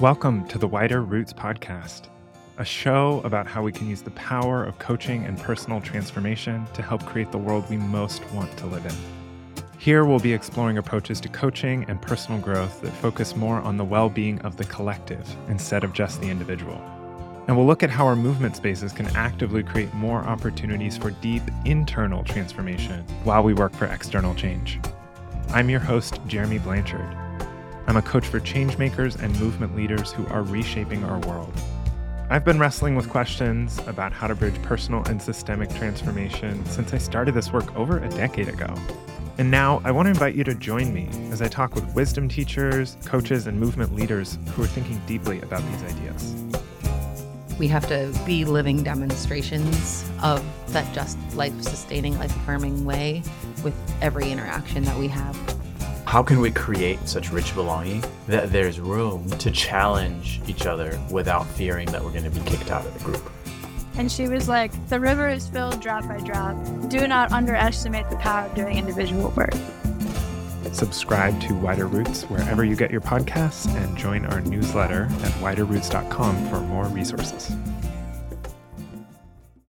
Welcome to the Wider Roots Podcast, a show about how we can use the power of coaching and personal transformation to help create the world we most want to live in. Here, we'll be exploring approaches to coaching and personal growth that focus more on the well being of the collective instead of just the individual. And we'll look at how our movement spaces can actively create more opportunities for deep internal transformation while we work for external change. I'm your host, Jeremy Blanchard. I'm a coach for changemakers and movement leaders who are reshaping our world. I've been wrestling with questions about how to bridge personal and systemic transformation since I started this work over a decade ago. And now I want to invite you to join me as I talk with wisdom teachers, coaches, and movement leaders who are thinking deeply about these ideas. We have to be living demonstrations of that just life sustaining, life affirming way with every interaction that we have. How can we create such rich belonging that there's room to challenge each other without fearing that we're going to be kicked out of the group? And she was like, The river is filled drop by drop. Do not underestimate the power of doing individual work. Subscribe to Wider Roots wherever you get your podcasts and join our newsletter at widerroots.com for more resources.